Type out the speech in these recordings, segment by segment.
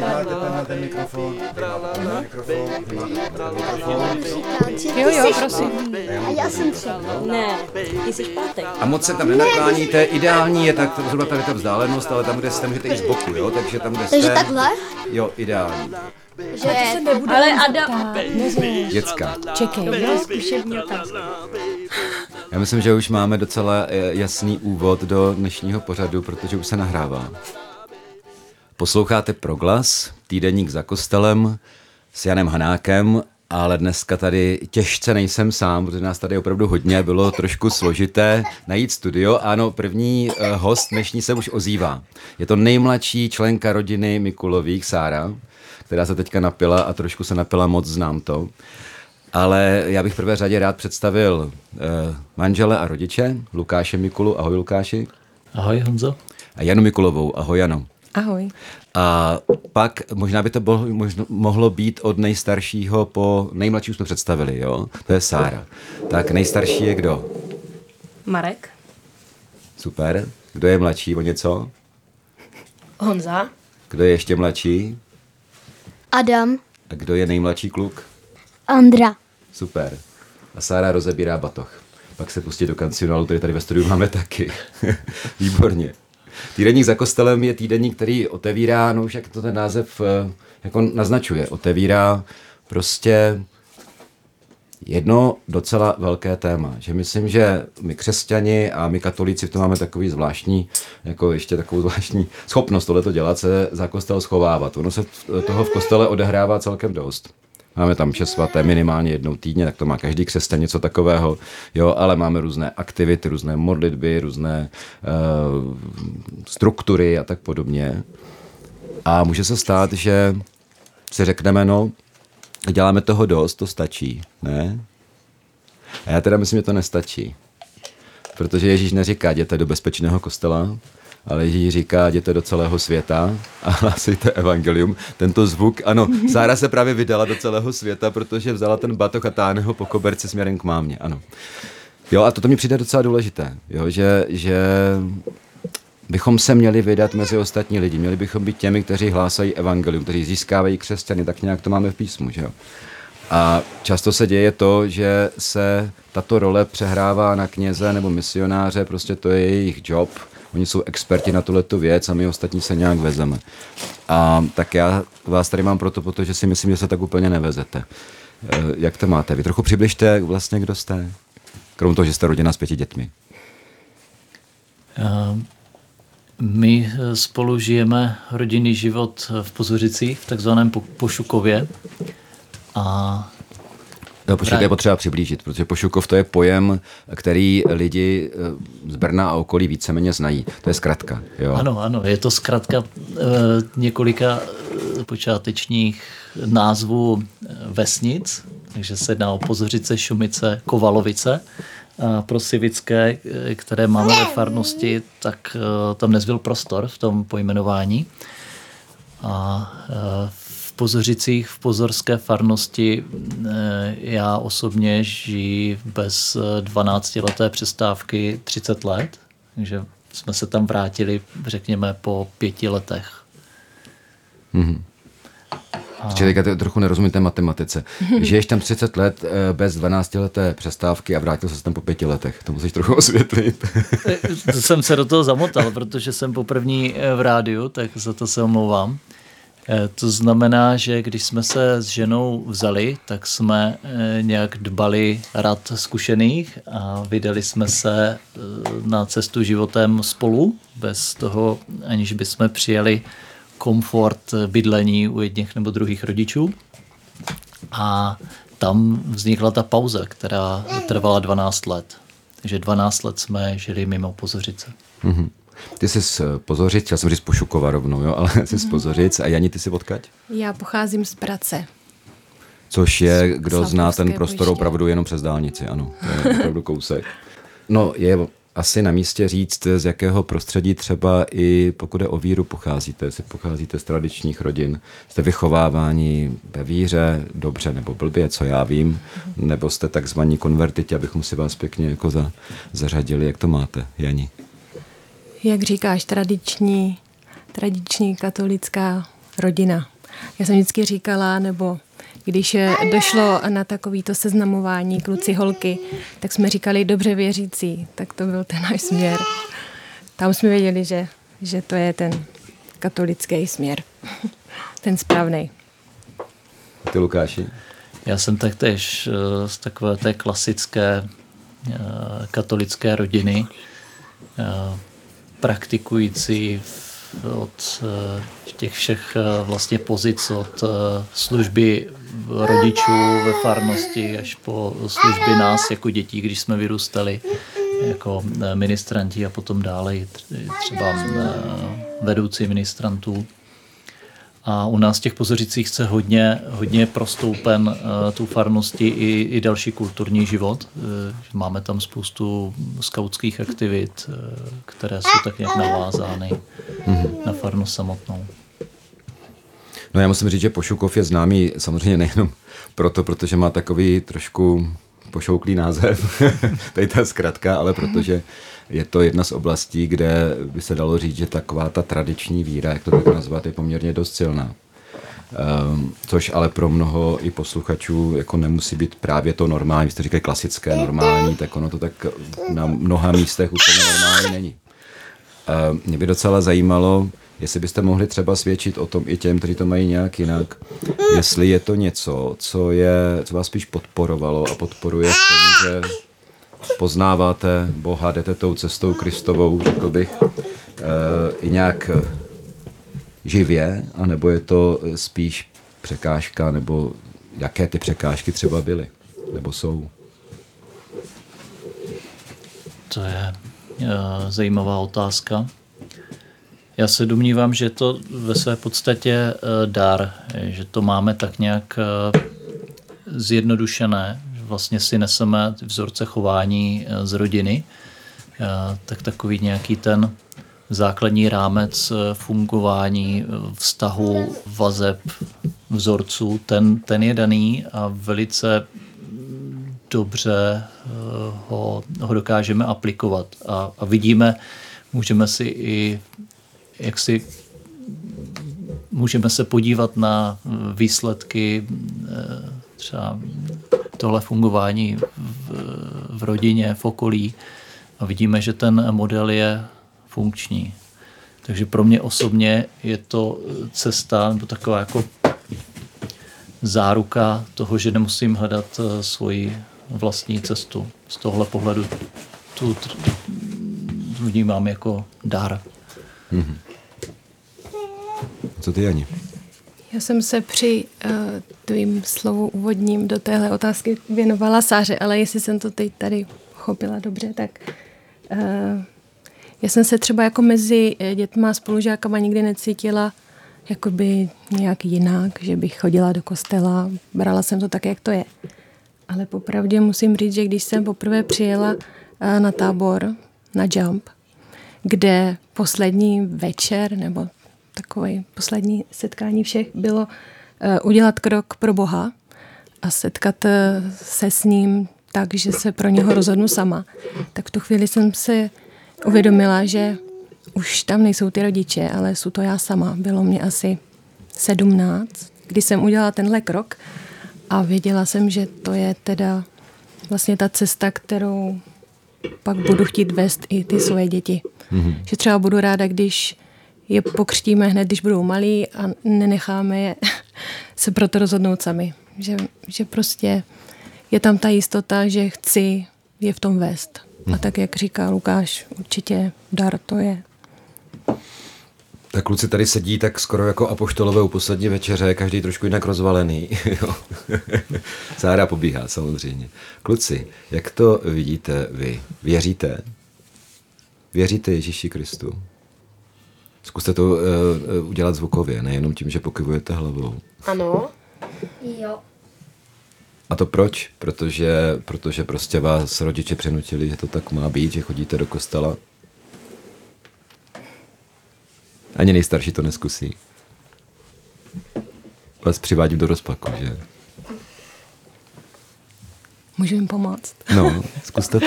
Máte tenhle ten mikrofon. Jo, jo, prosím. A já jsem tři. Ne, ty jsi pátek. A moc se tam nenakláníte, ideální je tak zhruba tady ta vzdálenost, ale tam, kde jste, můžete jít z boku, jo, takže tam, kde Takže jste, takhle? jo, ideální. Že Ale Adam, Děcka. Čekej. jo, zkušební otázka. Já myslím, že už máme docela eh, jasný úvod do dnešního pořadu, protože už se nahrává. Posloucháte Proglas, týdeník za kostelem s Janem Hanákem, ale dneska tady těžce nejsem sám, protože nás tady opravdu hodně, bylo trošku složité najít studio. Ano, první eh, host dnešní se už ozývá. Je to nejmladší členka rodiny Mikulových, Sára, která se teďka napila a trošku se napila moc, znám to. Ale já bych v prvé řadě rád představil eh, manžele a rodiče, Lukáše Mikulu. Ahoj Lukáši. Ahoj Honzo. A Janu Mikulovou. Ahoj Jano. Ahoj. A pak možná by to bylo, možno, mohlo být od nejstaršího po nejmladší už jsme představili, jo? To je Sára. Tak nejstarší je kdo? Marek, Super. Kdo je mladší o něco? Honza, Kdo je ještě mladší? Adam, A kdo je nejmladší kluk? Andra. Super. A Sára rozebírá batoh. Pak se pustí do kancionálu, který tady ve studiu máme taky. Výborně. Týdeník za kostelem je týdeník, který otevírá, no už jak to ten název eh, jako naznačuje, otevírá prostě jedno docela velké téma, že myslím, že my křesťani a my katolíci v tom máme takový zvláštní, jako ještě takovou zvláštní schopnost tohleto dělat, se za kostel schovávat. Ono se toho v kostele odehrává celkem dost. Máme tam vše svaté minimálně jednou týdně, tak to má každý křesťan něco takového, jo, ale máme různé aktivity, různé modlitby, různé uh, struktury a tak podobně. A může se stát, že si řekneme, no, děláme toho dost, to stačí, ne? A já teda myslím, že to nestačí. Protože Ježíš neříká, jděte do bezpečného kostela, ale Ježíš říká, jděte do celého světa a hlásejte evangelium. Tento zvuk, ano, Sára se právě vydala do celého světa, protože vzala ten batok a táhne ho po koberci směrem k mámě, ano. Jo, a toto mi přijde docela důležité, jo, že, že bychom se měli vydat mezi ostatní lidi. Měli bychom být těmi, kteří hlásají evangelium, kteří získávají křesťany, tak nějak to máme v písmu, že jo. A často se děje to, že se tato role přehrává na kněze nebo misionáře, prostě to je jejich job. Oni jsou experti na tuhletu věc a my ostatní se nějak vezeme. A tak já vás tady mám proto, protože si myslím, že se tak úplně nevezete. Eh, Jak to máte? Vy trochu přibližte vlastně, kdo jste? Krom toho, že jste rodina s pěti dětmi. Eh, My eh, spolu žijeme rodinný život v Pozořicích, v takzvaném Po- Pošukově. A No, počkejte, je potřeba přiblížit, protože Pošukov to je pojem, který lidi eh, z Brna a okolí víceméně znají. To je zkratka. Jo? ano, ano, je to zkrátka eh, několika eh, počátečních názvů vesnic, takže se jedná o Pozořice, Šumice, Kovalovice. A pro Sivické, které máme ve farnosti, tak eh, tam nezbyl prostor v tom pojmenování. A v Pozořicích, v pozorské farnosti eh, já osobně žiji bez 12-leté přestávky 30 let, takže jsme se tam vrátili, řekněme, po pěti letech. Protože teďka to trochu nerozumím té matematice. Žiješ tam 30 let eh, bez 12-leté přestávky a vrátil se tam po pěti letech. To musíš trochu osvětlit. Jsem se do toho zamotal, protože jsem poprvní eh, v rádiu, tak za to se omlouvám. Eh, To znamená, že když jsme se s ženou vzali, tak jsme eh, nějak dbali rad zkušených a vydali jsme se eh, na cestu životem spolu, bez toho, aniž bychom přijeli komfort bydlení u jedněch nebo druhých rodičů. A tam vznikla ta pauza, která trvala 12 let. Takže 12 let jsme žili mimo Pozořice. Ty jsi z Pozořic, já jsem říct Pošukova rovnou, jo, ale jsi z Pozořic. A Jani, ty jsi odkaď? Já pocházím z Prace. Což je, kdo zná ten prostor bojiště. opravdu jenom přes dálnici, ano. To je opravdu kousek. No, je asi na místě říct, z jakého prostředí třeba i pokud je o víru pocházíte, jestli pocházíte z tradičních rodin, jste vychováváni ve víře, dobře nebo blbě, co já vím, nebo jste takzvaní konvertiti, abychom si vás pěkně jako za, zařadili, jak to máte, Jani? Jak říkáš, tradiční, tradiční katolická rodina. Já jsem vždycky říkala, nebo když eh, došlo na takovýto seznamování kluci holky, tak jsme říkali dobře věřící, tak to byl ten náš směr. Tam jsme věděli, že, že to je ten katolický směr, ten správný. Ty Lukáši? Já jsem taktéž eh, z takové té klasické eh, katolické rodiny, eh, praktikující od těch všech vlastně pozic, od služby rodičů ve farnosti až po služby nás jako dětí, když jsme vyrůstali jako ministranti a potom dále třeba vedoucí ministrantů. A u nás v těch pozořicích se hodně, hodně prostoupen uh, tu farnosti i, i další kulturní život. Uh, máme tam spoustu skautských aktivit, uh, které jsou tak nějak navázány mm-hmm. na farnost samotnou. No já musím říct, že Pošukov je známý samozřejmě nejenom proto, protože má takový trošku pošouklý název, tady ta zkratka, ale protože je to jedna z oblastí, kde by se dalo říct, že taková ta tradiční víra, jak to tak nazvat, je poměrně dost silná. Um, což ale pro mnoho i posluchačů jako nemusí být právě to normální, jste říkali klasické, normální, tak ono to tak na mnoha místech úplně normální není. Um, mě by docela zajímalo, jestli byste mohli třeba svědčit o tom i těm, kteří to mají nějak jinak, jestli je to něco, co, je, co vás spíš podporovalo a podporuje v tom, že poznáváte Boha, jdete tou cestou Kristovou, řekl bych, eh, i nějak živě, anebo je to spíš překážka, nebo jaké ty překážky třeba byly, nebo jsou? To je zajímavá otázka. Já se domnívám, že to ve své podstatě dar, že to máme tak nějak zjednodušené, vlastně si neseme vzorce chování eh, z rodiny, eh, tak takový nějaký ten základní rámec eh, fungování vztahu, vazeb, vzorců, ten, ten je daný a velice dobře ho, ho dokážeme aplikovat. A, a vidíme, můžeme si i jak si můžeme se podívat na výsledky třeba tohle fungování v, v rodině, v okolí a vidíme, že ten model je funkční. Takže pro mě osobně je to cesta nebo taková jako záruka toho, že nemusím hledat eh, svoji vlastní cestu. Z tohle pohledu tu vnímám jako dar. Mm-hmm. Co ty, Ani? Já jsem se při uh, tvým slovu úvodním do téhle otázky věnovala Sáře, ale jestli jsem to teď tady chopila dobře, tak uh, já jsem se třeba jako mezi eh, dětma a spolužákama nikdy necítila jakoby nějak jinak, že bych chodila do kostela, brala jsem to tak, jak to je. Ale popravdě musím říct, že když jsem poprvé přijela na tábor, na Jump, kde poslední večer nebo takové poslední setkání všech bylo uh, udělat krok pro Boha a setkat uh, se s ním tak, že se pro něho rozhodnu sama. Tak v tu chvíli jsem se uvědomila, že už tam nejsou ty rodiče, ale jsou to já sama. Bylo mě asi sedmnáct, kdy jsem udělala tenhle krok a věděla jsem, že to je teda vlastně ta cesta, kterou pak budu chtít vést i ty svoje děti. Mm-hmm. Že třeba budu ráda, když je pokřtíme hned, když budou malí a nenecháme je se proto rozhodnout sami. Že, že prostě je tam ta jistota, že chci je v tom vést. A mhm. tak, jak říká Lukáš, určitě dar to je. Tak kluci tady sedí tak skoro jako apoštolové u poslední večeře, každý trošku jinak rozvalený. Sára pobíhá samozřejmě. Kluci, jak to vidíte vy? Věříte? Věříte Ježíši Kristu? Zkuste to uh, udělat zvukově, nejenom tím, že pokyvujete hlavou. Ano. Jo. A to proč? Protože, protože prostě vás rodiče přenutili, že to tak má být, že chodíte do kostela. Ani nejstarší to neskusí. Vás přivádím do rozpaku, že? Můžu jim pomoct? No, zkuste to.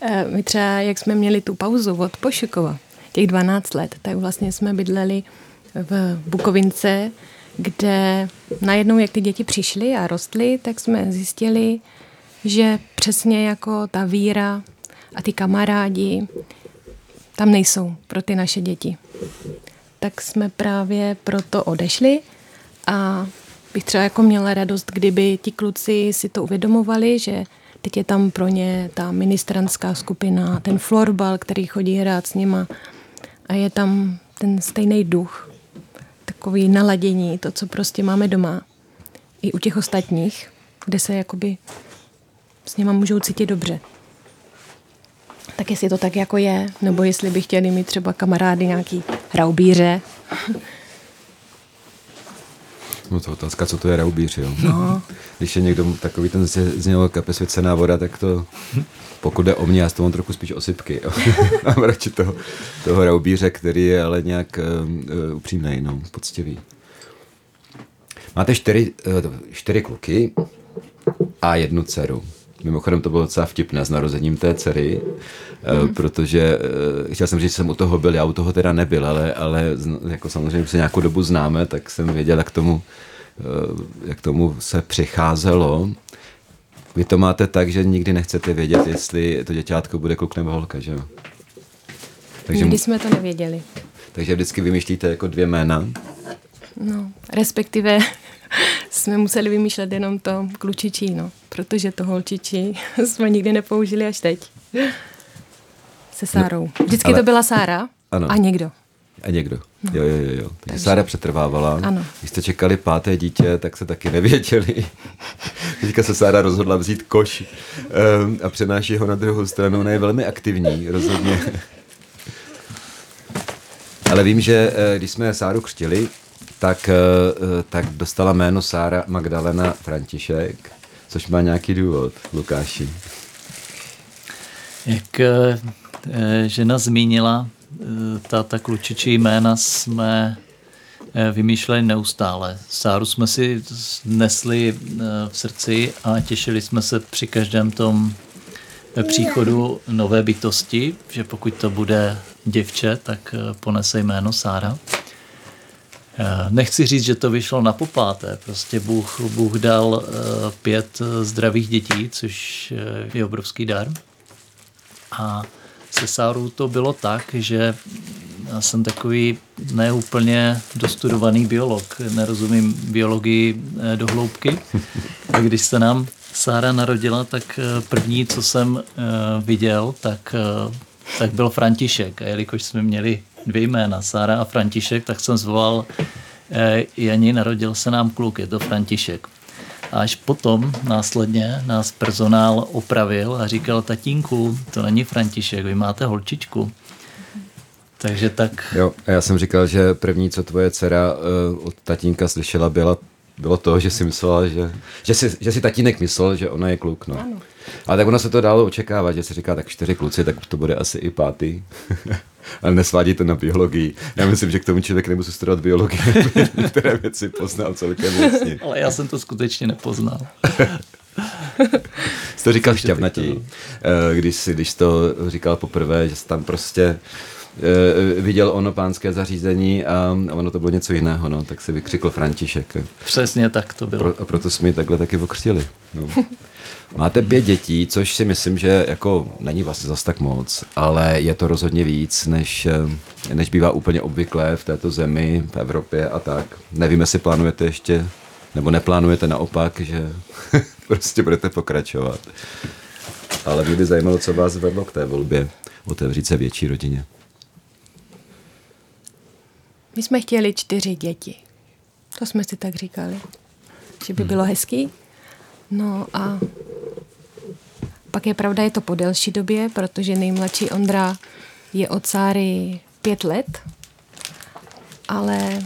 Eh, My třeba, jak jsme měli tu pauzu od Pošukova, těch 12 let, tak vlastně jsme bydleli v Bukovince, kde najednou, jak ty děti přišly a rostly, tak jsme zjistili, že přesně jako ta víra a ty kamarádi tam nejsou pro ty naše děti. Tak jsme právě proto odešli a bych třeba jako měla radost, kdyby ti kluci si to uvědomovali, že teď je tam pro ně ta ministranská skupina, ten florbal, který chodí hrát s nima a je tam ten stejný duch, takový naladění, to, co prostě máme doma. I u těch ostatních, kde se jakoby s nima můžou cítit dobře. Tak jestli to tak jako je, nebo jestli by chtěli mít třeba kamarády nějaký raubíře, No to otázka, co to je raubíř, jo? no, Když je někdo takový ten z, z něho kape svěcená voda, tak to, pokud jde o mě, já z toho mám trochu spíš osypky. Jo? mám radši toho, toho raubíře, který je ale nějak uh, uh, upřímný, no, poctivý. Máte čtyři, uh, čtyři kluky a jednu dceru. Mimochodem to bylo docela vtipné s narozením té dcery, mm. protože uh, chtěl jsem říct, že jsem u toho byl, já u toho teda nebyl, ale, ale jako samozřejmě se nějakou dobu známe, tak jsem věděl, jak tomu, uh, jak tomu se přicházelo. Vy to máte tak, že nikdy nechcete vědět, jestli to děťátko bude kluk nebo holka, že jo? Takže, nikdy jsme to nevěděli. takže vždycky vymýšlíte jako dvě jména. No, respektive jsme museli vymýšlet jenom to klučičí, no, protože to holčičí jsme nikdy nepoužili až teď. Se Sárou. Vždycky ale- to byla Sára Ano. a někdo. A někdo. Jo, jo, jo. jo. Takže Sára přetrvávala. Ano. Když jste čekali páté dítě, tak se taky nevěděli. Teďka se Sára rozhodla vzít koš um, a přenáší ho na druhou stranu. Ona je velmi aktivní, rozhodně. Ale vím, že eh, když jsme Sáru křtili, tak, eh, eh, tak dostala jméno Sára Magdalena František, což má nějaký důvod, Lukáši. Jak eh, žena zmínila, ta, ta klučičí jména jsme vymýšleli neustále. Sáru jsme si nesli v srdci a těšili jsme se při každém tom příchodu nové bytosti, že pokud to bude děvče, tak ponese jméno Sára. Eh, Nechci říct, že to vyšlo na popáté. Prostě Bůh, Bůh dal eh, pět eh, zdravých dětí, což je obrovský dar. A se Sárou to bylo tak, že já jsem takový neúplně dostudovaný biolog, nerozumím biologii do hloubky. A když se nám Sára narodila, tak první, co jsem viděl, tak, tak byl František. A jelikož jsme měli dvě jména, Sára a František, tak jsem zvolal eh, Jani, narodil se nám kluk, je to František. A až potom následně nás personál opravil a říkal, tatínku, to není František, vy máte holčičku. Takže tak, Jo, a já jsem říkal, že první, co tvoje dcera uh, od tatínka slyšela, byla, bylo to, že si myslela, že, že, si, že si tatínek myslel, že ona je kluk. No. Ano. Ale tak ono se to dalo očekávat, že se říká tak čtyři kluci, tak to bude asi i pátý. Ale nesvádí to na biologii. Já myslím, že k tomu člověk nemusí studovat biologii, které věci poznal celkem jasně. ale já jsem to skutečně nepoznal. Jsi to říkal šťavnatí, eh, když, jsi, když to říkal poprvé, že jsi tam prostě eh, viděl ono pánské zařízení a ono to bylo něco jiného, no, tak si vykřikl František. Přesně tak to bylo. Pro, a proto jsme ji takhle taky okřtili. No. Máte pět dětí, což si myslím, že jako není vlastně zas tak moc, ale je to rozhodně víc, než, eh, než bývá úplně obvyklé v této zemi, v Evropě a tak. Nevím, jestli plánujete ještě, nebo neplánujete naopak, že prostě budete pokračovat. Ale mě by zajímalo, co vás vedlo k té volbě otevřít se větší rodině. My jsme chtěli čtyři děti. To jsme si tak říkali. Že by bylo hezký. No a pak je pravda, je to po delší době, protože nejmladší Ondra je od Sáry pět let. Ale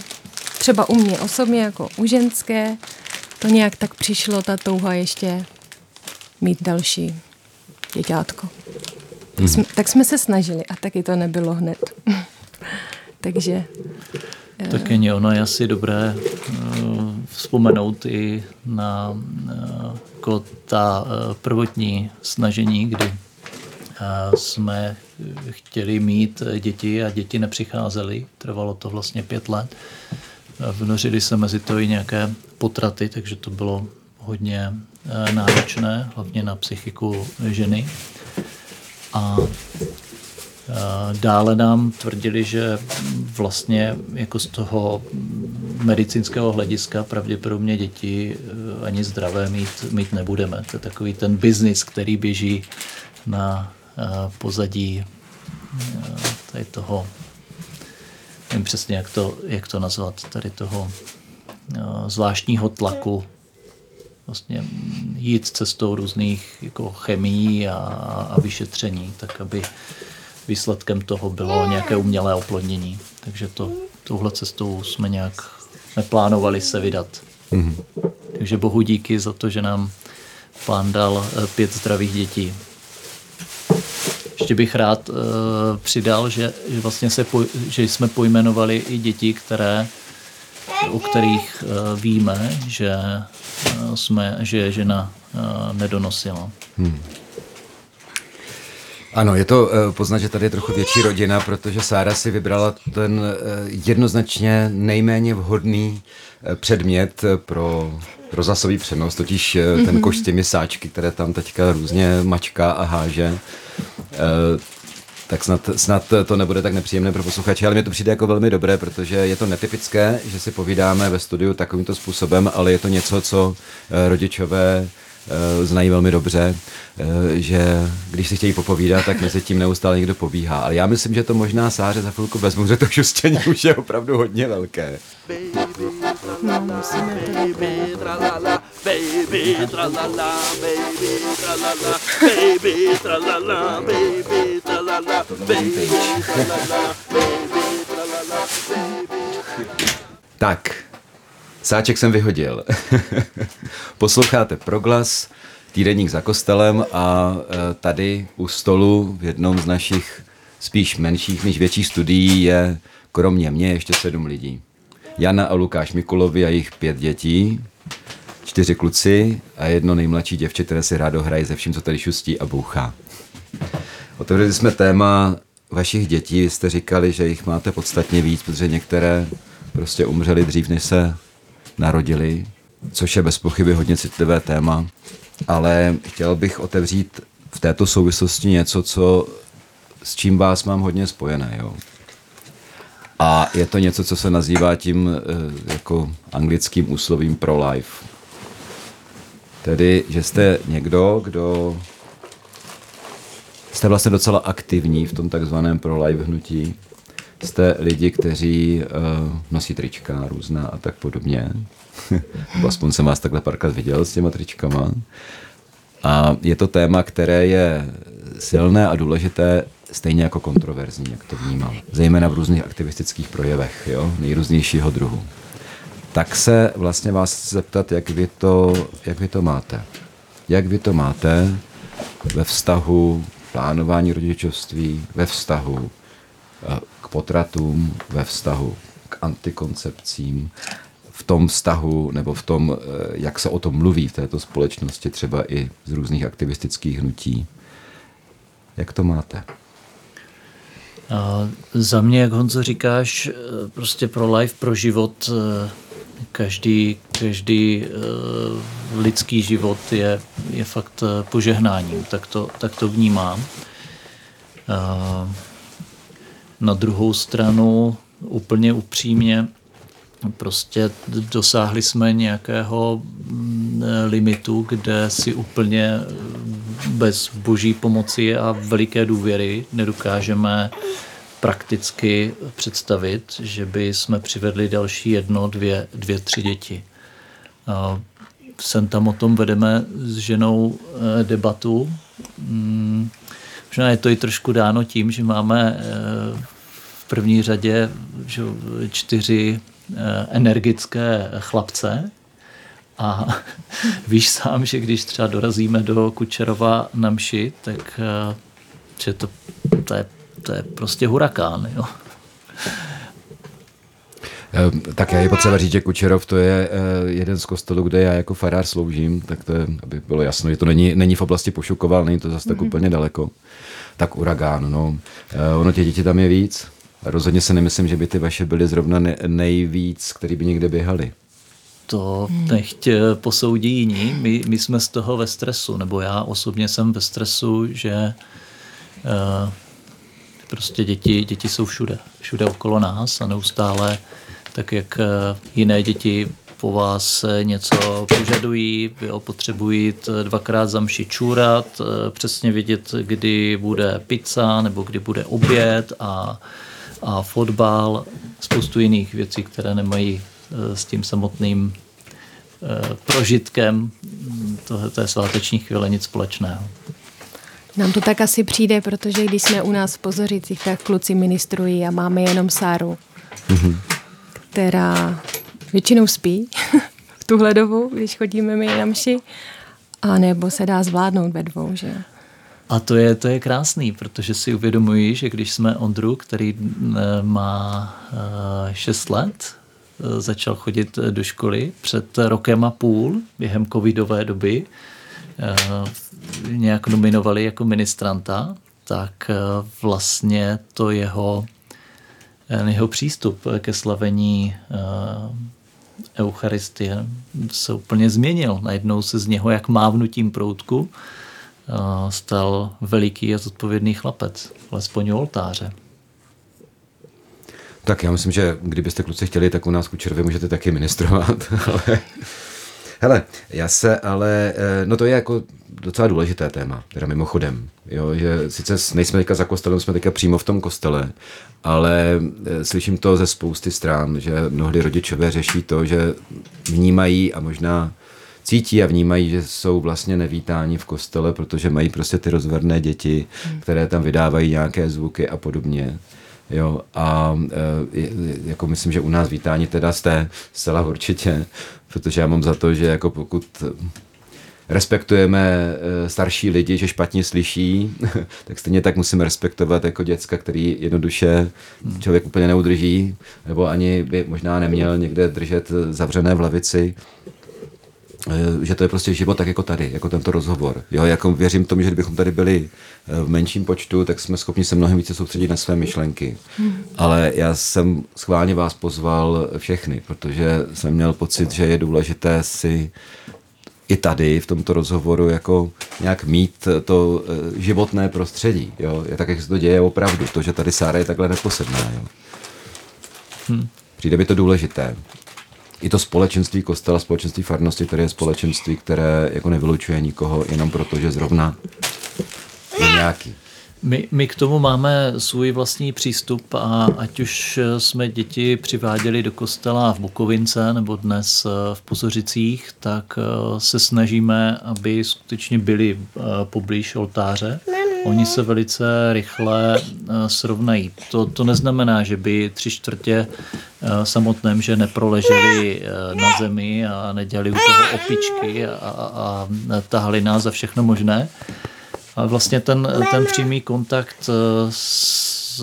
třeba u mě osobně, jako u ženské, to nějak tak přišlo, ta touha ještě mít další děťátko. Tak, jsme, tak jsme se snažili a taky to nebylo hned. Takže Tak je ono je asi dobré uh, vzpomenout i na jako ta uh, prvotní snažení, kdy uh, jsme chtěli mít děti a děti nepřicházely. Trvalo to vlastně pět let. Vnořili se mezi to i nějaké potraty, takže to bylo hodně uh, náročné, hlavně na psychiku ženy. A Dále nám tvrdili, že vlastně jako z toho medicínského hlediska pravděpodobně děti eh, ani zdravé mít, mít nebudeme. To je takový ten biznis, který běží na eh, pozadí eh, tady toho, nevím přesně, jak to, jak to nazvat, tady toho zvláštního tlaku vlastně jít cestou různých jako chemií a, a vyšetření, tak aby výsledkem toho bylo nějaké umělé oplodnění. Takže to, touhle cestou jsme nějak neplánovali se vydat. Mm-hmm. Takže bohu díky za to, že nám pán dal eh, pět zdravých dětí. Ještě bych rád uh, přidal, že, že vlastně se poj, že jsme pojmenovali i děti, které, o kterých uh, víme, že, uh, jsme, že žena uh, nedonosila. Hmm. Ano, je to poznat, že tady je trochu větší rodina, protože Sára si vybrala ten jednoznačně nejméně vhodný předmět pro rozhlasový přenos, totiž uh, ten koš s těmi sáčky, které tam teďka různě mačká a háže. Uh, tak snad, snad to nebude tak nepříjemné pro posluchače, ale mě to přijde jako velmi dobré, protože je to netypické, že si povídáme ve studiu takovýmto způsobem, ale je to něco, co rodičové Eh, znají velmi dobře, eh, že když si chtějí popovídat, tak mezi tím neustále někdo pobíhá. Ale já myslím, že to možná Sáře za chvilku vezmu, že to šustění už je opravdu hodně velké. no, musíme Tak, Sáček jsem vyhodil. Posloucháte Proglas, týdeník za kostelem a e, tady u stolu v jednom z našich spíš menších než větších studií je kromě mě ještě sedm lidí. Jana a Lukáš Mikulovi a jejich pět dětí, čtyři kluci a jedno nejmladší děvče, které si rádo hraje ze vším, co tady šustí a bouchá. Otevřeli jsme téma vašich dětí, jste říkali, že jich máte podstatně víc, protože některé prostě umřeli dřív, než se narodili, což je bez pochyby hodně citlivé téma, ale chtěl bych otevřít v této souvislosti něco, co, s čím vás mám hodně spojené. Jo. A je to něco, co se nazývá tím eh, jako anglickým úslovím pro-life. Tedy, že jste někdo, kdo jste vlastně docela aktivní v tom takzvaném pro-life hnutí jste lidi, kteří uh, nosí trička různá a tak podobně. aspoň jsem vás takhle párkrát viděl s těma tričkama. A je to téma, které je silné a důležité, stejně jako kontroverzní, jak to vnímám. Zejména v různých aktivistických projevech, jo, nejrůznějšího druhu. Tak se vlastně vás zeptat, jak vy to, jak vy to máte. Jak vy to máte ve vztahu plánování rodičovství, ve vztahu eh, potratům, ve vztahu k antikoncepcím, v tom vztahu nebo v tom, eh, jak se o tom mluví v této společnosti, třeba i z různých aktivistických hnutí. Jak to máte? A za mě, jak Honzo říkáš, eh, prostě pro life, pro život, eh, každý, každý lidský život je, je fakt požehnáním, tak to, tak to vnímám. Na druhou stranu, úplně upřímně, prostě dosáhli jsme nějakého mm, limitu, kde si úplně bez boží pomoci a veliké důvěry nedokážeme prakticky představit, že by jsme přivedli další jedno, dvě, dvě tři děti. Sem tam o tom vedeme s ženou eh, debatu. Mm, možná je to i trošku dáno tím, že máme eh, první řadě že, čtyři eh, energické chlapce A víš sám, že když třeba dorazíme do Kučerova na mši, tak eh, že to, to, je, to je prostě hurakán. Jo? Eh, Tak je potřeba říct, že Kučerov to je eh, jeden z kostelů, kde já jako farář sloužím, tak to je, aby bylo jasno, že to není, není v oblasti Pošukoval, není to zase tak úplně daleko. Tak uragán, no. Ono těch dětí tam je víc. Rozhodně se nemyslím, že by ty vaše byly zrovna ne- nejvíc, který by někde běhali. To nechť eh, posoudí jiní. My, my jsme z toho ve stresu, nebo já osobně jsem ve stresu, že eh, prostě děti, děti jsou všude, všude okolo nás a neustále, tak jak eh, jiné děti po vás něco požadují, jo, potřebují dvakrát za mši čůrat, přesně vědět, kdy bude pizza nebo kdy bude oběd a, a fotbal, spoustu jiných věcí, které nemají eh, s tím samotným eh, prožitkem toho- té sváteční chvíle nic společného. Nám to tak asi přijde, protože když jsme u nás v Pozořicích, tak kluci ministrují a máme jenom Sáru, která většinou spí v tuhle dobu, když chodíme my na mši, a nebo se dá zvládnout ve dvou, že. A to je, to je krásný, protože si uvědomuji, že když jsme Ondru, který eh, má 6 let, eh, začal chodit eh, do školy před rokem a půl během covidové doby, eh, nějak nominovali jako ministranta, tak eh, vlastně to jeho, eh, jeho přístup ke slavení eh, Eucharistie se úplně změnil. Najednou se z něho jak mávnutím proutku eh, stal veliký a zodpovědný chlapec, alespoň u oltáře. Tak já myslím, že kdybyste kluci chtěli, tak u nás Kučerovi můžete taky ministrovat. ale... Hele, já se ale, eh, no to je jako docela důležité téma, teda mimochodem, jo, že sice nejsme teďka za kostelem, jsme teďka přímo v tom kostele, ale eh, slyším to ze spousty stran, že mnohdy rodičové řeší to, že vnímají a možná cítí a vnímají, že jsou vlastně nevítáni v kostele, protože mají prostě ty rozverné děti, které tam vydávají nějaké zvuky a podobně. Jo, a e, jako myslím, že u nás vítání teda jste zcela určitě, protože já mám za to, že jako pokud respektujeme e, starší lidi, že špatně slyší, tak stejně tak musíme respektovat jako děcka, který jednoduše člověk úplně neudrží, nebo ani by možná neměl někde držet zavřené v lavici, Eh, že to je prostě život tak jako tady, jako tento rozhovor. Jo, jako věřím tomu, že kdybychom tady byli eh, v menším počtu, tak jsme schopni se mnohem více soustředit na své myšlenky. Ale já jsem schválně vás pozval všechny, protože jsem měl pocit, že je důležité si i tady v tomto rozhovoru jako nějak mít to eh, životné prostředí. Jo? Je tak, jak se to děje opravdu. To, že tady Sára je takhle neposedná. Jo? Přijde mi to důležité. I to společenství kostela, společenství farnosti, které je společenství, které jako nevylučuje nikoho jenom proto, že zrovna je nějaký. My, my k tomu máme svůj vlastní přístup a ať už jsme děti přiváděli do kostela v Bukovince nebo dnes v Pozořicích, tak eh, se snažíme, aby skutečně byli eh, poblíž oltáře. Oni se velice rychle eh, srovnají. To, to neznamená, že by tři čtvrtě eh, samotném, že neproleželi eh, na zemi a nedělali u toho opičky a, a, a tahali nás za všechno možné. Ale vlastně ten, ten přímý kontakt s,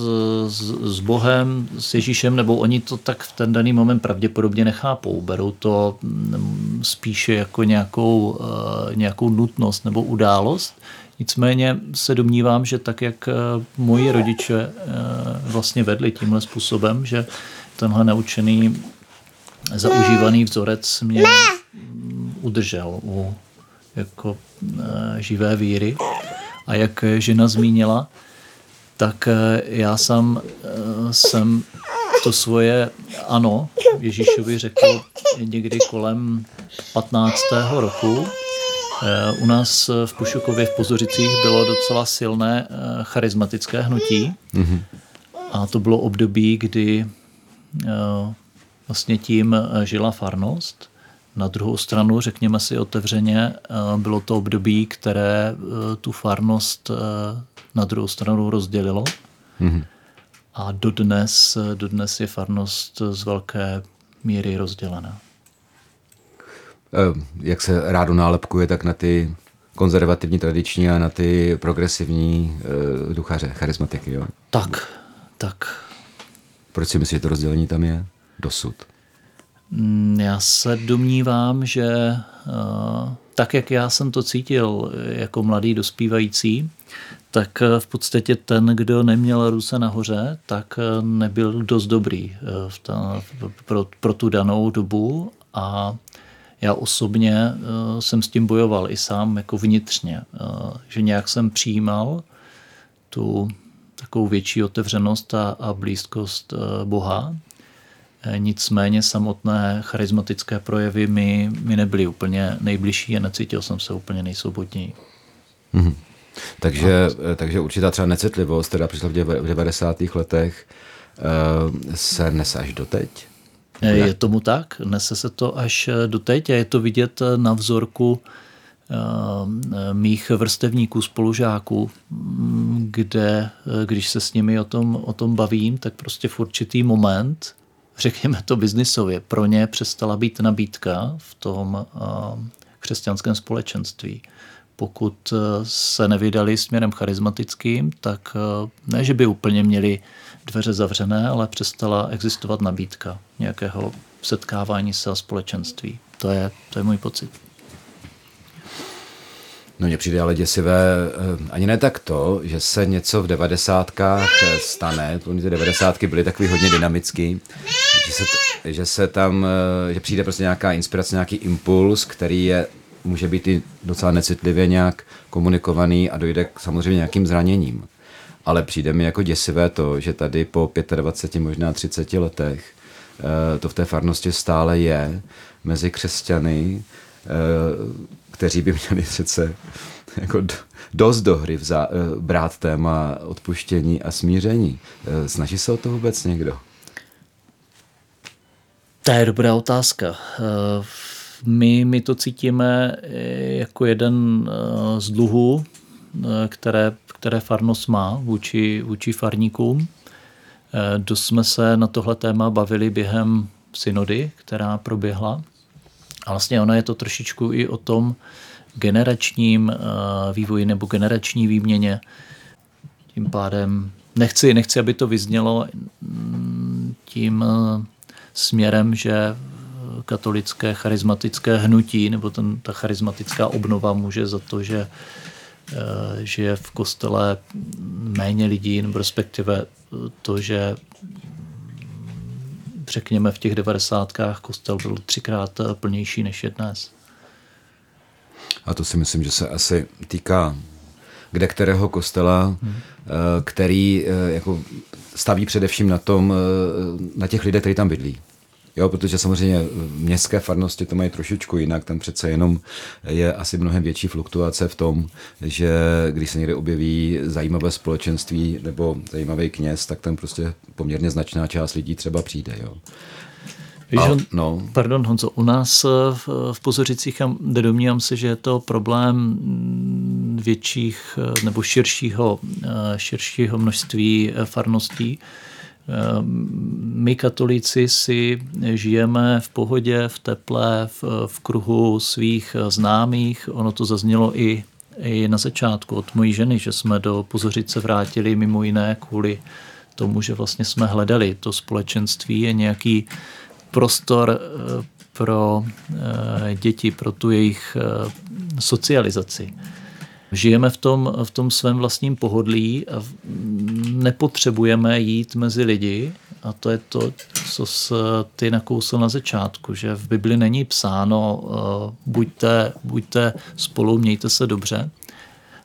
s, s Bohem, s Ježíšem, nebo oni to tak v ten daný moment pravděpodobně nechápou. Berou to mm, spíše jako nějakou, nějakou nutnost nebo událost. Nicméně se domnívám, že tak, jak eh, moji rodiče eh, vlastně vedli tímhle způsobem, že tenhle naučený zaužívaný vzorec mě mm, udržel u jako živé víry. A jak žena zmínila, tak já sám jsem to svoje ano Ježíšovi řekl někdy kolem 15. roku. E, U nás v Pušukově v Pozořicích bylo docela silné e, charismatické hnutí. A to bylo období, kdy vlastně tím žila farnost. Na druhou stranu, řekněme si otevřeně, bylo to období, které tu farnost na druhou stranu rozdělilo. A dodnes, dodnes je farnost z velké míry rozdělená. Eh, Jak se rádo nálepkuje, tak na ty konzervativní, tradiční a na ty progresivní uh, duchaře, charismatiky. Jo? Tak, tak. Proč si myslíš, že to rozdělení tam je? Dosud. Mm, Já se domnívám, že eh, tak, jak já jsem to cítil jako mladý dospívající, tak v podstatě ten, kdo neměl ruce nahoře, tak nebyl dost dobrý v ta, pro, pro tu danou dobu a já osobně eh, jsem s tím bojoval i sám jako vnitřně, eh, že nějak jsem přijímal tu takovou větší otevřenost a, a blízkost eh, Boha. Nicméně samotné charismatické projevy mi, mi nebyly úplně nejbližší a necítil jsem se úplně nejsvobodněji. Takže, eh, takže určitá třeba necitlivost, která přišla v děve- v 90. letech, se nese až doteď. Je tomu tak, nese se to až eh, do teď a je to vidět eh, na vzorku eh, mých vrstevníků, spolužáků, mm, kde, když se s nimi o tom, o tom bavím, tak prostě v určitý moment, řekněme to biznisově, pro ně přestala být nabídka v tom křesťanském společenství. Pokud se nevydali směrem charismatickým, tak ne, že by úplně měli dveře zavřené, ale přestala existovat nabídka nějakého setkávání se a společenství. To je, to je můj pocit. No mně přijde ale děsivé, eh, ani ne tak to, že se něco v devadesátkách stane, ty devadesátky byly takový hodně dynamický, že se, že se tam, eh, že přijde prostě nějaká inspirace, nějaký impuls, který je, může být i docela necitlivě nějak komunikovaný a dojde k samozřejmě nějakým zraněním. Ale přijde mi jako děsivé to, že tady po 25, možná 30 letech eh, to v té farnosti stále je mezi křesťany, eh, kteří by měli přece jako dost do hry vzá, eh, brát téma odpuštění a smíření. Snaží se o to vůbec někdo? To je dobrá otázka. My, my to cítíme jako jeden z dluhů, které, které farnost má vůči, vůči farníkům. Eh, Dost jsme se na tohle téma bavili během synody, která proběhla. A vlastně ono je to trošičku i o tom generačním eh, vývoji nebo generační výměně. Tím pádem nechci, nechci aby to vyznělo mm, tím eh, směrem, že katolické charismatické hnutí nebo ten, ta charismatická obnova může za to, že eh, že je v kostele méně lidí, nebo respektive to, že řekněme v těch devadesátkách kostel byl třikrát eh, plnější než je dnes. A to si myslím, že se asi týká kde kterého kostela, hmm. který eh, jako staví především na tom, eh, na těch lidech, kteří tam bydlí. Jo, protože samozřejmě městské farnosti to mají trošičku jinak, tam přece jenom je asi mnohem větší fluktuace v tom, že když se někde objeví zajímavé společenství nebo zajímavý kněz, tak tam prostě poměrně značná část lidí třeba přijde. Jo. Víš, on, no. Pardon, Honzo, u nás eh, v, v Pozořicích, domnívám se, že je to problém větších eh, nebo širšího, eh, širšího množství farností. Eh, My katolíci si žijeme v pohodě, v teple, v, v kruhu svých známých. Ono to zaznělo i, i na začátku od mojí ženy, že jsme do Pozořice vrátili mimo jiné kvůli tomu, že vlastně jsme hledali to společenství, je nějaký prostor eh, pro eh, děti, pro tu jejich socializaci. Žijeme v tom, v tom svém vlastním pohodlí a nepotřebujeme jít mezi lidi a to je to, co s ty nakousl na začátku, že v Bibli není psáno eh, buďte, buďte spolu, mějte se dobře,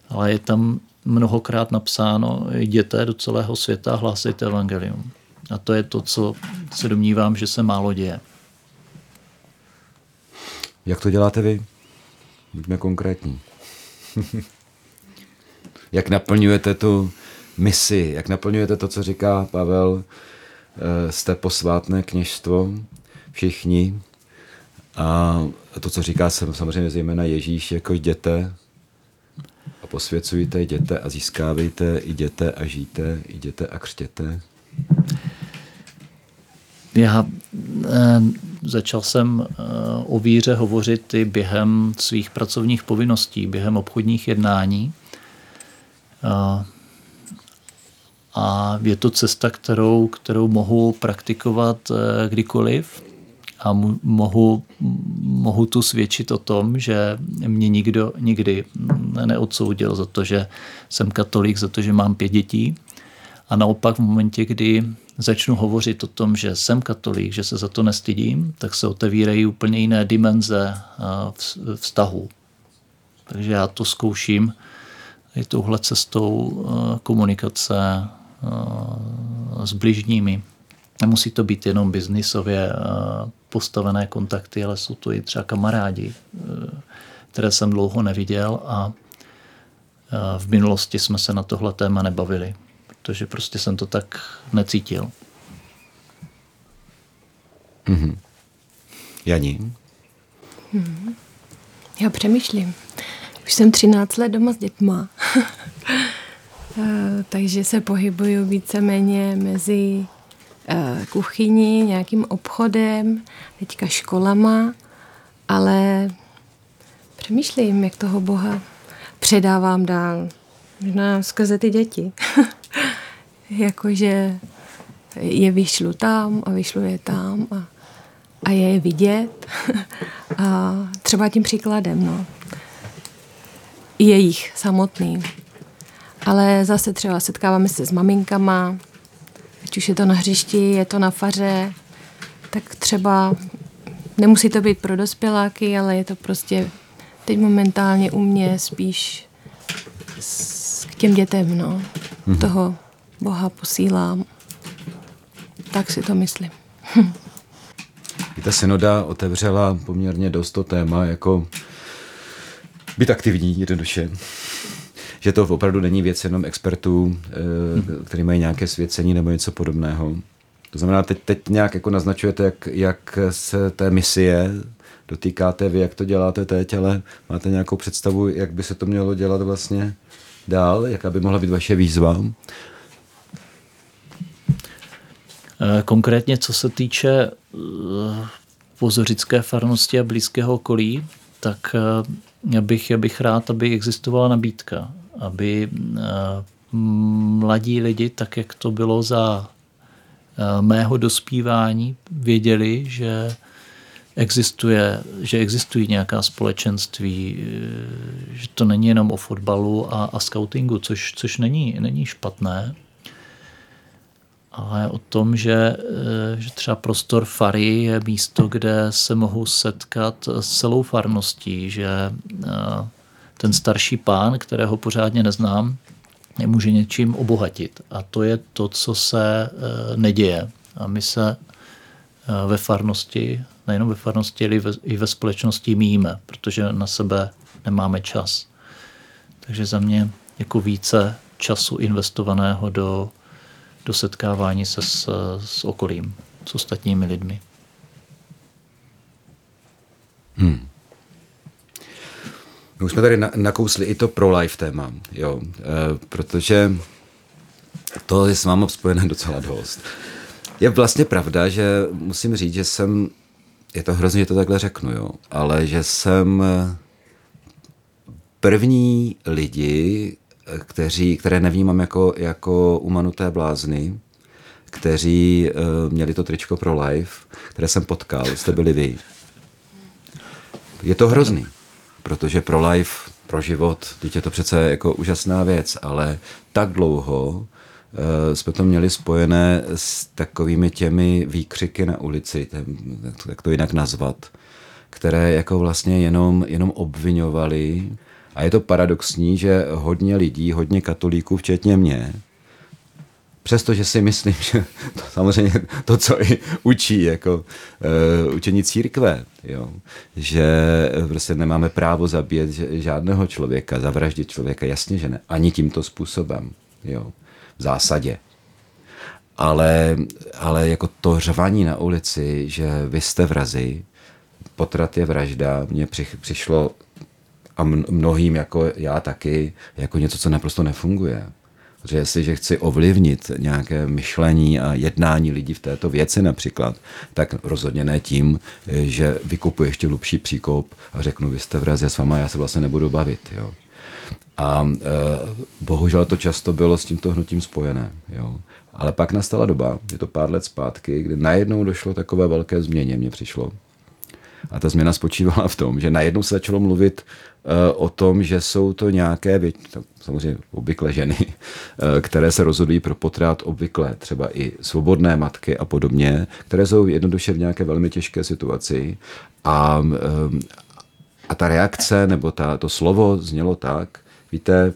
ale je tam mnohokrát napsáno jděte do celého světa a hlásejte evangelium. A to je to, co se domnívám, že se málo děje. Jak to děláte vy? Buďme konkrétní. jak naplňujete tu misi, jak naplňujete to, co říká Pavel, eh, jste posvátné kněžstvo, všichni. A to, co říká samozřejmě zejména Ježíš, jako jděte a posvěcujte, jděte a získávejte, jděte a žijte, jděte a křtěte. Já eh, začal jsem uh, o víře hovořit i během svých pracovních povinností, během obchodních jednání. Uh, a je to cesta, kterou, kterou mohu praktikovat uh, kdykoliv a mohu, mohu tu svědčit o tom, že mě nikdo nikdy neodsoudil za to, že jsem katolík, za to, že mám pět dětí. A naopak v momentě, kdy začnu hovořit o tom, že jsem katolík, že se za to nestydím, tak se otevírají úplně jiné dimenze vztahu. Takže já to zkouším i touhle cestou komunikace s bližními. Nemusí to být jenom biznisově postavené kontakty, ale jsou to i třeba kamarádi, které jsem dlouho neviděl a v minulosti jsme se na tohle téma nebavili protože prostě jsem to tak necítil. Mm-hmm. Janí? Mm-hmm. Já přemýšlím. Už jsem 13 let doma s dětma. Eh, takže se pohybuju víceméně mezi eh, kuchyní, nějakým obchodem, teďka školama, ale přemýšlím, jak toho Boha předávám dál. Možná skrze ty děti. jakože je vyšlu tam a vyšlu je tam a, a je je vidět. a třeba tím příkladem, no. Jejich samotný. Ale zase třeba setkáváme se s maminkama, ať už je to na hřišti, je to na faře, tak třeba nemusí to být pro dospěláky, ale je to prostě teď momentálně u mě spíš k těm dětem, no. Mm-hmm. Toho Boha posílám. Tak si to myslím. Ta synoda otevřela poměrně dost to téma jako být aktivní jednoduše. Že to opravdu není věc jenom expertů, eh, který mají nějaké svěcení nebo něco podobného. To znamená, teď, teď nějak jako naznačujete, jak, jak se té misie dotýkáte vy, jak to děláte teď, ale máte nějakou představu, jak by se to mělo dělat vlastně dál, jaká by mohla být vaše výzva? Eh, konkrétně, co se týče eh, pozorické farnosti a blízkého okolí, tak bych, já bych rád, aby existovala nabídka, aby mladí lidi, tak jak to bylo za mého dospívání, věděli, že existuje, že existují nějaká společenství, že to není jenom o fotbalu a, a scoutingu, což, což není, není špatné, ale o tom, že, eh, že třeba prostor fary je místo, kde se mohou setkat s celou farností, že eh, ten starší pán, kterého pořádně neznám, je může něčím obohatit. A to je to, co se eh, neděje. A my se ve farnosti, nejenom ve farnosti, ale i ve společnosti míme, protože na sebe nemáme čas. Takže za mě jako více času investovaného do do setkávání se s, s okolím, s ostatními lidmi. Hmm. My už jsme tady nakousli i to pro-life téma, jo, e, protože to je s vámi spojené docela dost. Je vlastně pravda, že musím říct, že jsem, je to hrozně, že to takhle řeknu, jo, ale že jsem první lidi, kteří, které nevnímám jako, jako umanuté blázny, kteří uh, měli to tričko pro life, které jsem potkal, jste byli vy. Je to hrozný, protože pro life, pro život, teď je to přece jako úžasná věc, ale tak dlouho uh, jsme to měli spojené s takovými těmi výkřiky na ulici, ten, jak to jinak nazvat, které jako vlastně jenom, jenom obvinovali a je to paradoxní, že hodně lidí, hodně katolíků, včetně mě, přestože si myslím, že to samozřejmě to, co i učí jako uh, učení církve, jo, že prostě nemáme právo zabít žádného člověka, zavraždit člověka, jasně, že ne, ani tímto způsobem, jo, v zásadě. Ale, ale jako to řvaní na ulici, že vy jste vrazi, potrat je vražda, mně přišlo a mnohým, jako já taky, jako něco, co naprosto nefunguje. Protože jestliže chci ovlivnit nějaké myšlení a jednání lidí v této věci například, tak rozhodně ne tím, že vykupu ještě hlubší příkop a řeknu, vy jste vraz, já s váma, já se vlastně nebudu bavit. Jo. A e, bohužel to často bylo s tímto hnutím spojené. Jo. Ale pak nastala doba, je to pár let zpátky, kdy najednou došlo takové velké změně, mně přišlo. A ta změna spočívala v tom, že najednou se začalo mluvit uh, o tom, že jsou to nějaké, samozřejmě obvykle ženy, uh, které se rozhodují pro potrat obvykle třeba i svobodné matky a podobně, které jsou jednoduše v nějaké velmi těžké situaci. A, uh, a ta reakce nebo ta, to slovo znělo tak, víte,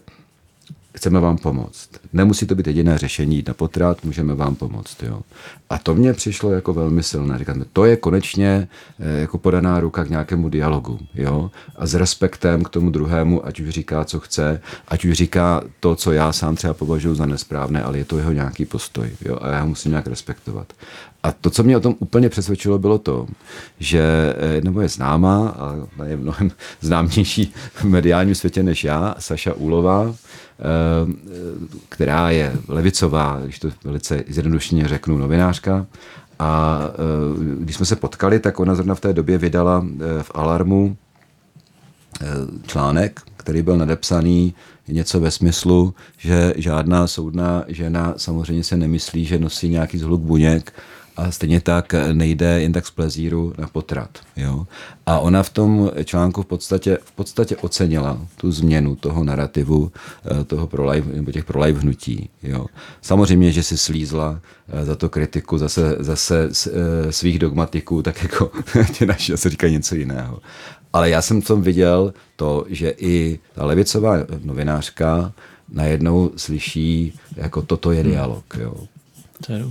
chceme vám pomoct. Nemusí to být jediné řešení jít na potrat, můžeme vám pomoct. Jo. A to mně přišlo jako velmi silné. Říkám, to je konečně eh, jako podaná ruka k nějakému dialogu. Jo? A s respektem k tomu druhému, ať už říká, co chce, ať už říká to, co já sám třeba považuji za nesprávné, ale je to jeho nějaký postoj. Jo? A já ho musím nějak respektovat. A to, co mě o tom úplně přesvědčilo, bylo to, že eh, nebo je známá a je mnohem známější v mediálním světě než já, Saša Úlová, eh, která je levicová, když to velice zjednodušeně řeknu, novinářka. A eh, když jsme se potkali, tak ona zrovna v té době vydala v Alarmu článek, který byl nadepsaný něco ve smyslu, že žádná soudná žena samozřejmě se nemyslí, že nosí nějaký zhluk buněk a stejně tak nejde jen tak z plezíru na potrat. Jo? A ona v tom článku v podstatě, v podstatě ocenila tu změnu toho narrativu, eh, toho prolive, nebo těch prolive hnutí. Jo? Samozřejmě, že si slízla eh, za to kritiku zase, zase eh, svých dogmatiků, tak jako ti naši se říkají něco jiného. Ale já jsem v tom viděl to, že i ta levicová novinářka najednou slyší, jako toto je dialog. Jo.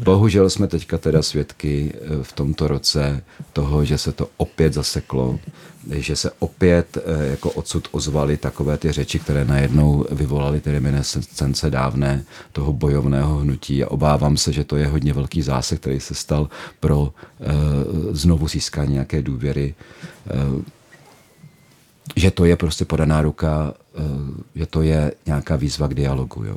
Bohužel jsme teďka teda svědky eh, v tomto roce toho, že se to opět zaseklo, že se opět eh, jako odsud ozvaly takové ty řeči, které najednou vyvolaly ty reminiscence dávné toho bojovného hnutí a obávám se, že to je hodně velký zásek, který se stal pro uh, znovu získání nějaké důvěry. Že to je prostě podaná ruka, že to je nějaká výzva k dialogu. Jo.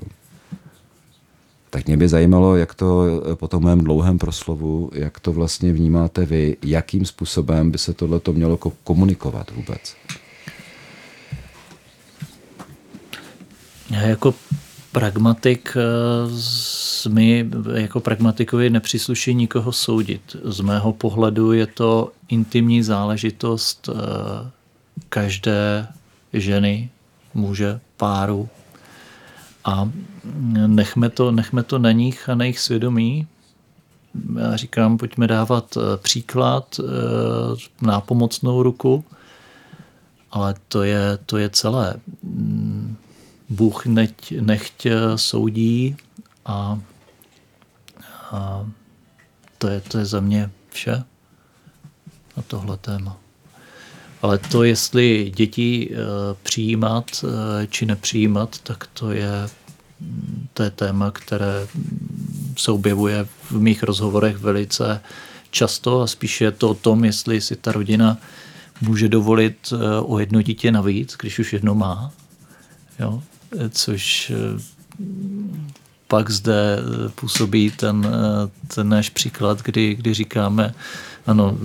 Tak mě by zajímalo, jak to eh, po tom mém dlouhém proslovu, jak to vlastně vnímáte vy, jakým způsobem by se tohle mělo komunikovat vůbec? Já jako pragmatik z mi jako pragmatikovi nepřísluší nikoho soudit. Z mého pohledu je to intimní záležitost eh, každé ženy, muže, páru, a nechme to, nechme to na nich a na jejich svědomí. Já říkám, pojďme dávat eh, příklad, eh, nápomocnou ruku, ale to je, to je celé. Mm, Bůh neď, nechť eh, soudí a, a to, je, to je za mě vše na tohle téma. Ale to, jestli děti eh, přijímat eh, či nepřijímat, tak to je, to je téma, které se objevuje v mých rozhovorech velice často a spíše je to o tom, jestli si ta rodina může dovolit eh, o jedno dítě navíc, když už jedno má. Jo? Což pak zde působí ten, ten náš příklad, kdy, kdy říkáme, ano,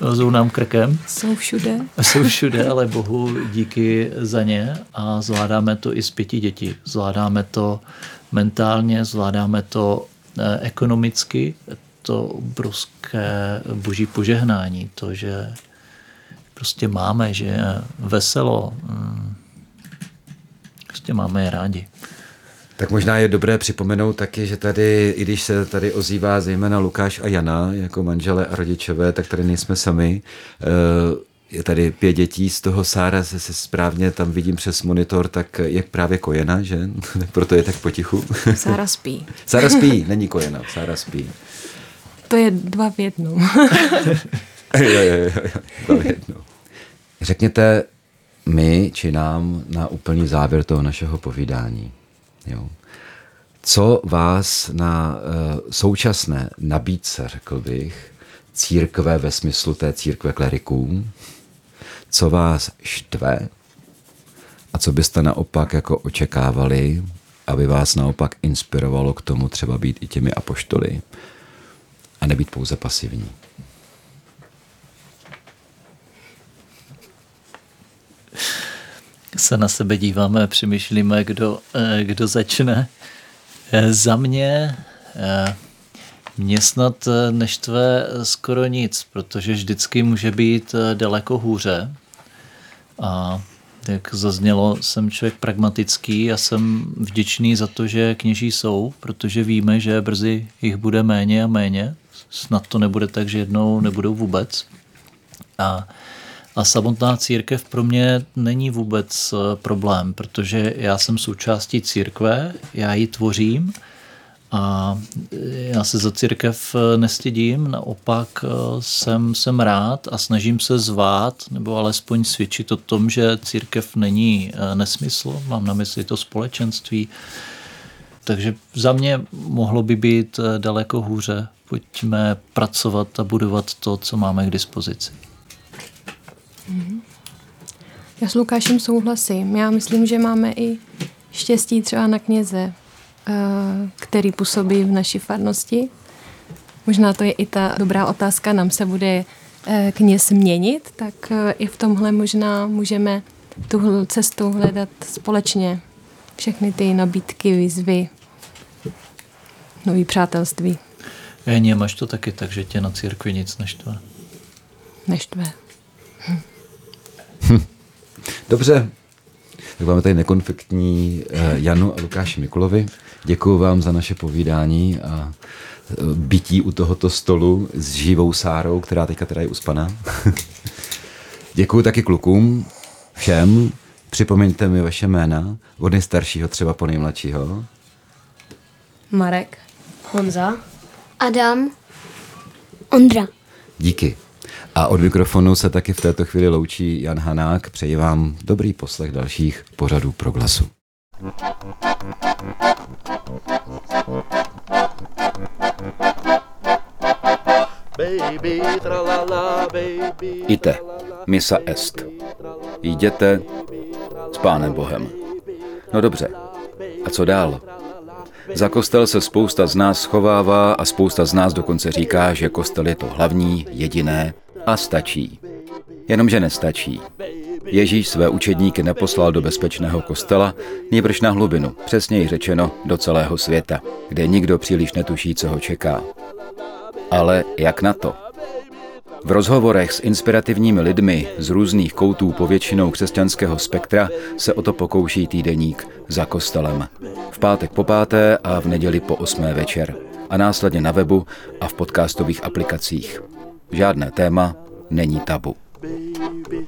lezou nám krkem. Jsou všude. Jsou všude, ale bohu díky za ně a zvládáme to i z pěti dětí. Zvládáme to mentálně, zvládáme to eh, ekonomicky, to obrovské boží požehnání, to, že prostě máme, že je veselo, mm, prostě máme je rádi. Tak možná je dobré připomenout taky, že tady, i když se tady ozývá zejména Lukáš a Jana jako manželé a rodičové, tak tady nejsme sami. Eh, je tady pět dětí, z toho Sára se, se správně tam vidím přes monitor, tak je právě kojena, že? Proto je tak potichu. Sára spí. Sára spí, není kojena, Sára spí. To je dva v jednom. jo, jo, jo, dva v jednom. Řekněte my či nám na úplný závěr toho našeho povídání. Jo. Co vás na uh, současné nabídce, řekl bych, církve ve smyslu té církve kleriků, co vás štve a co byste naopak jako očekávali, aby vás naopak inspirovalo k tomu třeba být i těmi apoštoly a nebýt pouze pasivní. Se na sebe díváme přemýšlíme, kdo, eh, kdo začne. Eh, Za mě eh, mě snad neštve skoro nic, protože vždycky může být daleko hůře. A jak zaznělo, jsem člověk pragmatický a jsem vděčný za to, že kněží jsou, protože víme, že brzy jich bude méně a méně. Snad to nebude tak, že jednou nebudou vůbec. A, a samotná církev pro mě není vůbec eh, problém, protože já jsem součástí církve, já ji tvořím a eh, já se za církev eh, nestydím, naopak jsem, jsem rád a snažím se zvát, nebo alespoň svědčit o tom, že církev není nesmysl, mám na mysli to společenství. Takže za mě mohlo by být daleko hůře. Pojďme pracovat a budovat to, co máme k dispozici. Já s Lukášem souhlasím. Já myslím, že máme i štěstí třeba na kněze, eh, který působí v naší farnosti. Možná to je i ta dobrá otázka, nám se bude eh, kněz měnit, tak eh, i v tomhle možná můžeme tu cestu hledat společně. Všechny ty nabídky, výzvy, nový přátelství, Ení, máš to taky tak, že tě na církvi nic neštve. neštve. Dobře, tak máme tady nekonfliktní eh, Janu a Lukáši Mikulovi. Děkuji vám za naše povídání a eh, bytí u tohoto stolu s živou Sárou, která teďka teda je uspaná. Děkuji taky klukům, všem. Připomeňte mi vaše jména, od nejstaršího třeba po nejmladšího. Marek. Honza. Adam. Ondra. Díky. A od mikrofonu se taky v této chvíli loučí Jan Hanák. Přeji vám dobrý poslech dalších pořadů pro glasu. Baby, tralala, baby. Ite, misa est. Jděte s Pánem Bohem. No dobře, a co dál? Za kostel se spousta z nás schovává a spousta z nás dokonce říká, že kostel je to hlavní, jediné a stačí. Jenomže nestačí. Ježíš své učedníky neposlal do bezpečného kostela, nýbrž na hlubinu, přesněji řečeno do celého světa, kde nikdo příliš netuší, co ho čeká. Ale jak na to? V rozhovorech s inspirativními lidmi z různých koutů povětšinou křesťanského spektra se o to pokouší týdeník za kostelem. V pátek po páté a v neděli po osmé večer. A následně na webu a v podcastových aplikacích. Žádné téma není tabu. baby.